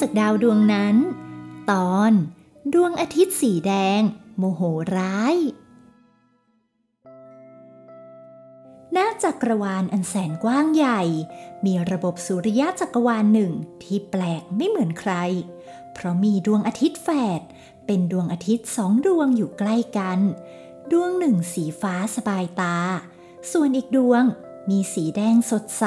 จากดาวดวงนั้น ตอนดวงอาทิตย์สีแดง โมโหร้ายณจักรวาลอันแสนกว้างใหญ่ มีระบบสุริยะจักรวาลหนึ่งที่แปลกไม่เหมือนใคร เพราะมีดวงอาทิตย์แฝด เป็นดวงอาทิตย์สองดวงอยู่ใกล้กัน ดวงหนึ่งสีฟ้าสบายตา ส่วนอีกดวงมีสีแดงสดใส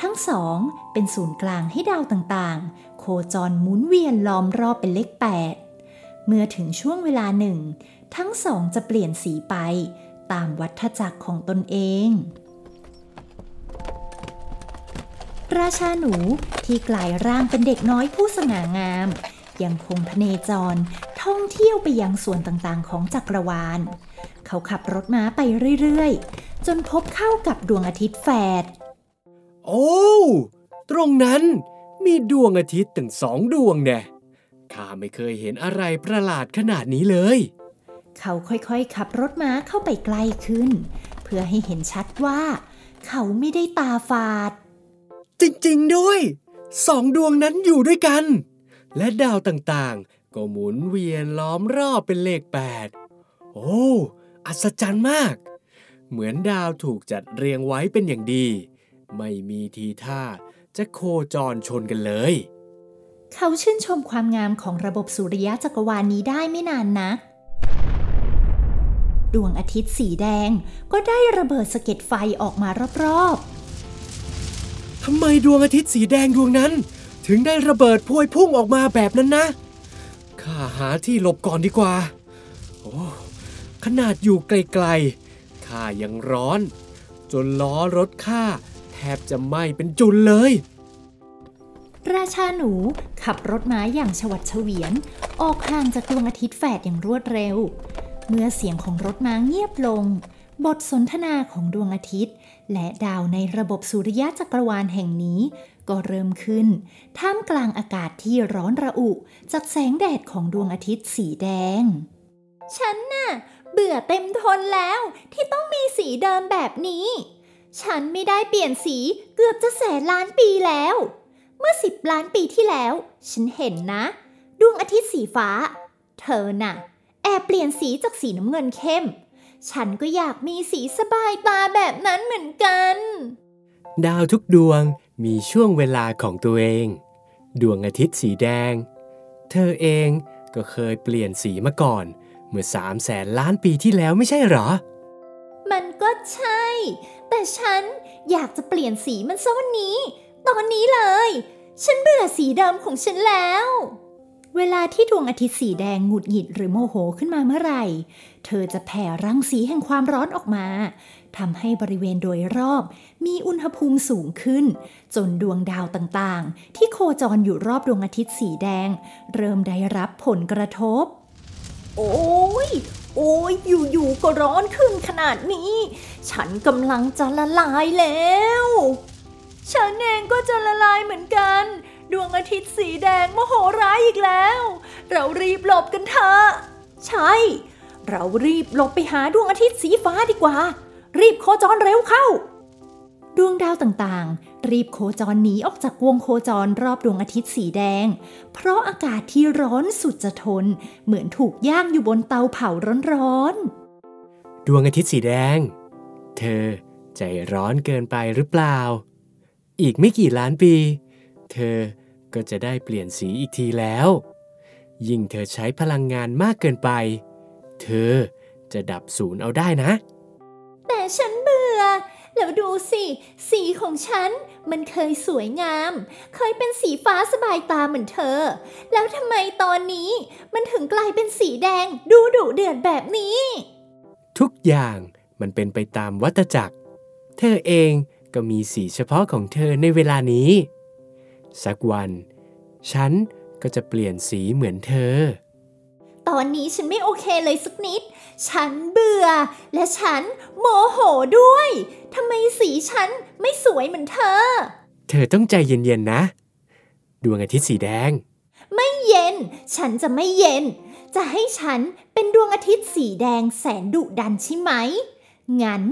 ทั้งสองเป็นศูนย์กลางให้ดาวต่างๆ โคจรหมุนเวียนล้อมรอบเป็นเลขแปดเมื่อถึงช่วงเวลาหนึ่ง ทั้งสองจะเปลี่ยนสีไป ตามวัฏจักรของตนเอง ราชาหนูที่กลายร่างเป็นเด็กน้อยผู้สง่างาม ยังคงพเนจรท่องเที่ยวไปยังส่วนต่างๆ ของจักรวาล เขาขับรถม้าไปเรื่อยๆ จนพบเข้ากับดวงอาทิตย์แฝด โอ้ ตรงนั้นมีดวงอาทิตย์ถึงสองดวงแน่ข้าไม่เคยเห็นอะไรประหลาดขนาดนี้เลย เขาค่อยๆขับรถม้าเข้าไปใกล้ขึ้น เพื่อให้เห็นชัดว่า เขาไม่ได้ตาฝาด จริงๆด้วย สองดวงนั้นอยู่ด้วยกัน และดาวต่างๆ ก็หมุนเวียนล้อมรอบเป็นเลขแปดโอ้อัศจรรย์มาก เหมือนดาวถูกจัดเรียงไว้เป็นอย่างดี ไม่มีทีท่าจะโคจรชนกันเลย เขาชื่นชมความงามของระบบสุริยะจักรวาลนี้ได้ไม่นานนัก ดวงอาทิตย์สีแดงก็ได้ระเบิดสะเก็ดไฟออกมารอบทำไมดวงอาทิตย์สีแดงดวงนั้น ถึงได้ระเบิดพวยพุ่งออกมาแบบนั้นนะข้าหาที่หลบก่อนดีกว่า โอ้ขนาดอยู่ไกลๆข้ายังร้อน จนล้อรถข้าแท บจะไหม้เป็นจุนเลยๆราชาหนูขับรถม้าอย่างฉวัดเฉวียน ออกห่างจากดวงอาทิตย์แฝดอย่างรวดเร็ว เมื่อเสียงของรถม้าเงียบลง บทสนทนาของดวงอาทิตย์ และดาวในระบบสุริยะจักรวาลแห่งนี้ ก็เริ่มขึ้น ท่ามกลางอากาศที่ร้อนระอุจากแสงแดดของดวงอาทิตย์สีแดง ฉันน่ะ เบื่อเต็มทนแล้วที่ต้องมีสีเดิมแบบนี้ ฉันไม่ได้เปลี่ยนสีเกือบจะแสนล้านปีแล้ว เมื่อสิบล้านปีที่แล้ว ฉันเห็นนะ ดวงอาทิตย์สีฟ้า เธอน่ะ แอบเปลี่ยนสีจากสีน้ำเงินเข้ม ฉันก็อยากมีสีสบายตาแบบนั้นเหมือนกัน ดาวทุกดวงมีช่วงเวลาของตัวเอง ดวงอาทิตย์สีแดง เธอเองก็เคยเปลี่ยนสีมาก่อน เมื่อสามแสนล้านปีที่แล้วไม่ใช่เหรอ มันก็ใช่ แต่ฉันอยากจะเปลี่ยนสีมันซะวันนี้ ตอนนี้เลย ฉันเบื่อสีเดิมของฉันแล้ว เวลาที่ดวงอาทิตย์สีแดงหงุดหงิดหรือโมโหขึ้นมาเมื่อไหร่ เธอจะแผ่รังสีแห่งความร้อนออกมาทำให้บริเวณโดยรอบ มีอุณหภูมิสูงขึ้น จนดวงดาวต่างๆ ที่โคจรอยู่รอบดวงอาทิตย์สีแดง เริ่มได้รับผลกระทบ โอ้ย ร้อนขึ้นขนาดนี้ ฉันกำลังจะละลายแล้ว ฉันเองก็จะละลายเหมือนกัน ดวงอาทิตย์สีแดงโมโหร้ายอีกแล้ว เรารีบหลบกันเถอะ ใช่ เรารีบหลบไปหาดวงอาทิตย์สีฟ้าดีกว่า รีบโคจรเร็วเข้า ดวงดาวต่างๆ รีบโคจรหนีออกจากวงโคจรรอบดวงอาทิตย์สีแดง เพราะอากาศที่ร้อนสุดจะทน เหมือนถูกย่างอยู่บนเตาเผาร้อนๆ ดวงอาทิตย์สีแดง เธอใจร้อนเกินไปหรือเปล่า อีกไม่กี่ล้านปี เธอก็จะได้เปลี่ยนสีอีกทีแล้ว ยิ่งเธอใช้พลังงานมากเกินไป เธอจะดับศูนย์เอาได้นะ แต่ฉันเบื่อ แล้วดูสิ สีของฉันมันเคยสวยงาม เคยเป็นสีฟ้าสบายตาเหมือนเธอ แล้วทำไมตอนนี้มันถึงกลายเป็นสีแดงดูดุเดือดแบบนี้ ทุกอย่างมันเป็นไปตามวัฏจักร เธอเองก็มีสีเฉพาะของเธอในเวลานี้ สักวัน ฉันก็จะเปลี่ยนสีเหมือนเธอ ตอนนี้ฉันไม่โอเคเลยสักนิด ฉันเบื่อ และฉันโมโหด้วยทำไมสีฉันไม่สวยเหมือนเธอ เธอต้องใจเย็นๆนะ ดวงอาทิตย์สีแดง ไม่เย็น ฉันจะไม่เย็น จะให้ฉันเป็นดวงอาทิตย์สีแดงแสนดุดันใช่ไหม งั้น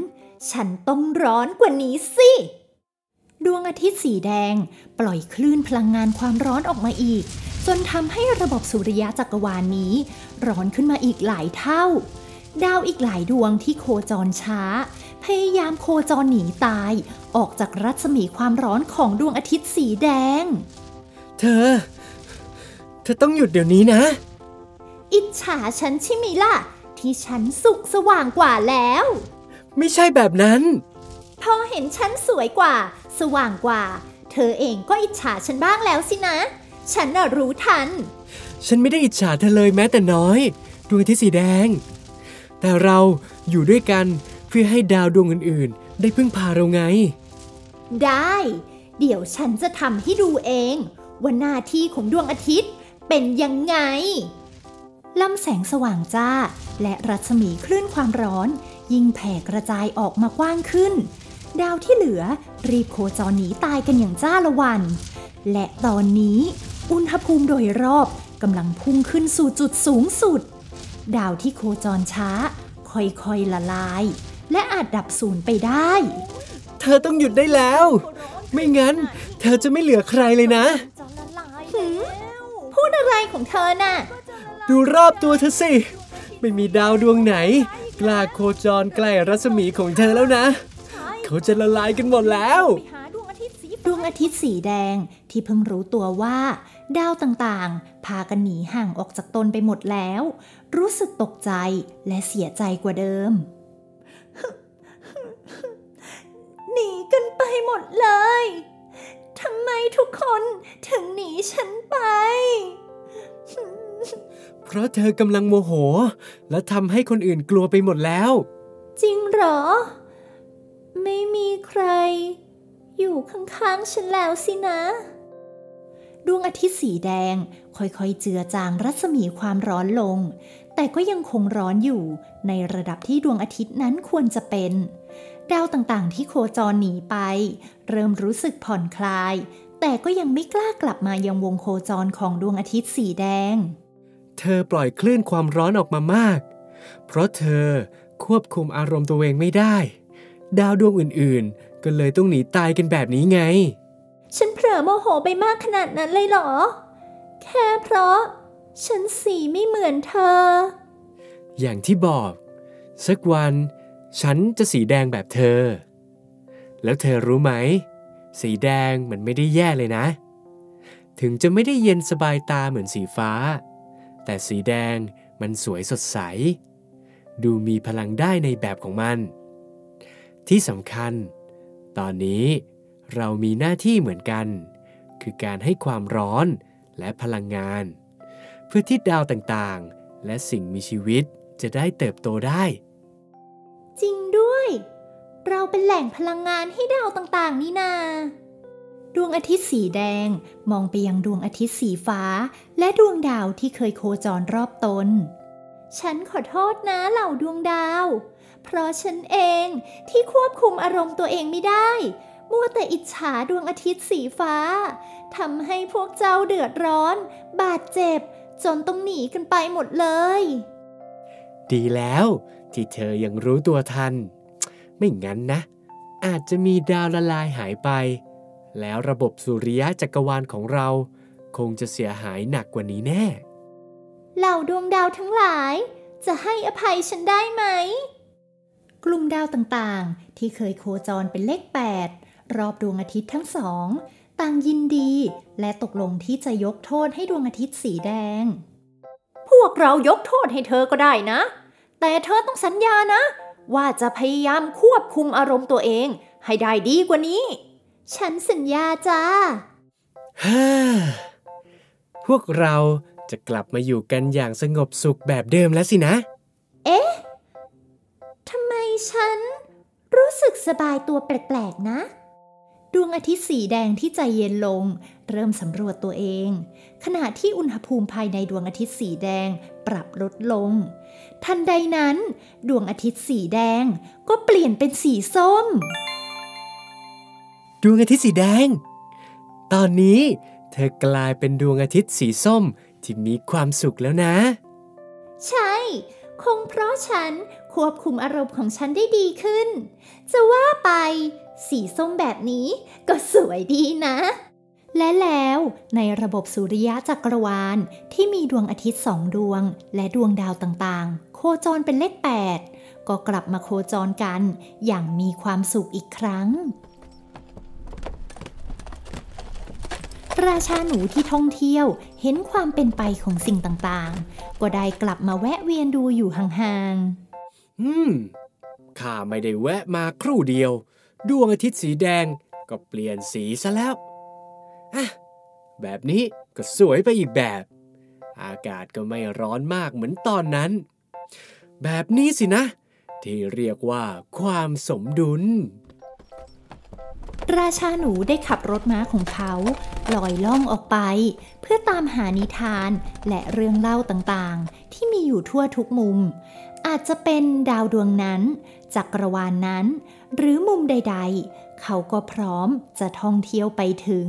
ฉันต้องร้อนกว่านี้สิ ดวงอาทิตย์สีแดง ปล่อยคลื่นพลังงานความร้อนออกมาอีก จนทำให้ระบบสุริยะจักรวาลนนี้ ร้อนขึ้นมาอีกหลายเท่า ดาวอีกหลายดวงที่โคจรช้า พยายามโคจรหนีตาย ออกจากรัศมีความร้อนของดวงอาทิตย์สีแดง เธอ เธอต้องหยุดเดี๋ยวนี้นะ อิจฉาฉันใช่ไหมล่ะ ที่ฉันสุขสว่างกว่าแล้ว ไม่ใช่แบบนั้น พอเห็นฉันสวยกว่า สว่างกว่า เธอเองก็อิจฉาฉันบ้างแล้วสินะ ฉันน่ะรู้ทัน ฉันไม่ได้อิจฉาเธอเลยแม้แต่น้อยดวงอาทิตย์สีแดง แต่เราอยู่ด้วยกันเพื่อให้ดาวดวงอื่นๆ ได้พึ่งพาเราไง ได้ เดี๋ยวฉันจะทำให้ดูเอง ว่าหน้าที่ของดวงอาทิตย์เป็นยังไง ลำแสงสว่างจ้า และรัศมีคลื่นความร้อน ยิ่งแผ่กระจายออกมากว้างขึ้น ดาวที่เหลือรีบโคจรหนีตายกันอย่างจ้าละวัน และตอนนี้อุณหภูมิโดยรอบกำลังพุ่งขึ้นสู่จุดสูงสุด ดาวที่โคจรช้า ค่อยๆละลาย และอาจดับสูญไปได้ เธอต้องหยุดได้แล้ว ไม่งั้น เธอจะไม่เหลือใครเลยนะหืมพูดอะไรของเธอน่ะ ดูรอบตัวเธอสิ ไม่มีดาวดวงไหน กล้าโคจรใกล้รัศมีของเธอแล้วนะ เขาจะละลายกันหมดแล้วดวงอาทิตย์สีแดงที่เพิ่งรู้ตัวว่า ดาวต่างๆ พากันหนีห่างออกจากตนไปหมดแล้ว รู้สึกตกใจและเสียใจกว่าเดิม หนีกันไปหมดเลยทำไมทุกคนถึงหนีฉันไป เพราะเธอกำลังโมโห และทำให้คนอื่นกลัวไปหมดแล้ว จริงเหรอ ไม่มีใคร อยู่ข้างๆฉันแล้วสินะ ดวงอาทิตย์สีแดงค่อยๆเจือจางรัศมีความร้อนลง แต่ก็ยังคงร้อนอยู่ในระดับที่ดวงอาทิตย์นั้นควรจะเป็นดาวต่างๆ ที่โคจรหนีไป เริ่มรู้สึกผ่อนคลาย แต่ก็ยังไม่กล้ากลับมายังวงโคจรของดวงอาทิตย์สีแดง เธอปล่อยคลื่นความร้อนออกมามาก เพราะเธอควบคุมอารมณ์ตัวเองไม่ได้ ดาวดวงอื่นๆ ก็เลยต้องหนีตายกันแบบนี้ไง ฉันเผลอโมโหไปมากขนาดนั้นเลยเหรอ แค่เพราะ ฉันสีไม่เหมือนเธอ อย่างที่บอก สักวัน ฉันจะสีแดงแบบเธอ แล้วเธอรู้ไหม สีแดงมันไม่ได้แย่เลยนะ ถึงจะไม่ได้เย็นสบายตาเหมือนสีฟ้า แต่สีแดงมันสวยสดใส ดูมีพลังได้ในแบบของมัน ที่สำคัญ ตอนนี้เรามีหน้าที่เหมือนกัน คือการให้ความร้อนและพลังงาน เพื่อที่ดาวต่างๆ และสิ่งมีชีวิตจะได้เติบโตได้ จริงด้วย เราเป็นแหล่งพลังงานให้ดาวต่างๆ นี่นา ดวงอาทิตย์สีแดงมองไปยังดวงอาทิตย์สีฟ้า และดวงดาวที่เคยโคจรรอบตน ฉันขอโทษนะเหล่าดวงดาว เพราะฉันเองที่ควบคุมอารมณ์ตัวเองไม่ได้ มัวแต่อิจฉาดวงอาทิตย์สีฟ้าทำให้พวกเจ้าเดือดร้อน บาดเจ็บ จนต้องหนีกันไปหมดเลย ดีแล้วที่เธอยังรู้ตัวทัน ไม่งั้นนะ อาจจะมีดาวละลายหายไป แล้วระบบสุริยะจักรวาลของเรา คงจะเสียหายหนักกว่านี้แน่ เหล่าดวงดาวทั้งหลาย จะให้อภัยฉันได้ไหม กลุ่มดาวต่างๆ ที่เคยโคจรเป็นเลข 8 รอบดวงอาทิตย์ทั้งสอง ต่างยินดี และตกลงที่จะยกโทษให้ดวงอาทิตย์สีแดง พวกเรายกโทษให้เธอก็ได้นะ แต่เธอต้องสัญญานะ ว่าจะพยายามควบคุมอารมณ์ตัวเอง ให้ได้ดีกว่านี้ ฉันสัญญาจ้าฮ่าพวกเราจะกลับมาอยู่กันอย่างสงบสุขแบบเดิมแล้วสินะทำไมฉันรู้สึกสบายตัวแปลกๆนะ ดวงอาทิตย์สีแดงที่ใจเย็นลง เริ่มสำรวจตัวเอง ขณะที่อุณหภูมิภายในดวงอาทิตย์สีแดงปรับลดลง ทันใดนั้น ดวงอาทิตย์สีแดงก็เปลี่ยนเป็นสีส้ม ดวงอาทิตย์สีแดง ตอนนี้เธอกลายเป็นดวงอาทิตย์สีส้มที่มีความสุขแล้วนะ ใช่ คงเพราะฉันควบคุมอารมณ์ของฉันได้ดีขึ้น จะว่าไป สีส้มแบบนี้ก็สวยดีนะ และแล้วในระบบสุริยะจักรวาลที่มีดวงอาทิตย์สองดวง และดวงดาวต่างๆ โคจรเป็นเลข8ก็กลับมาโคจรกันอย่างมีความสุขอีกครั้ง ราชาหนูที่ท่องเที่ยวเห็นความเป็นไปของสิ่งต่างๆ ก็ได้กลับมาแวะเวียนดูอยู่ห่างอืม ข้าไม่ได้แวะมาครู่เดียว ดวงอาทิตย์สีแดงก็เปลี่ยนสีซะแล้วอะแบบนี้ก็สวยไปอีกแบบ อากาศก็ไม่ร้อนมากเหมือนตอนนั้น แบบนี้สินะ ที่เรียกว่าความสมดุลๆราชาหนูได้ขับรถม้าของเขา ลอยล่องออกไป เพื่อตามหานิทานและเรื่องเล่าต่างๆ ที่มีอยู่ทั่วทุกมุม อาจจะเป็นดาวดวงนั้น จักรวาลนนั้น หรือมุมใด ๆ เขาก็พร้อมจะท่องเที่ยวไปถึง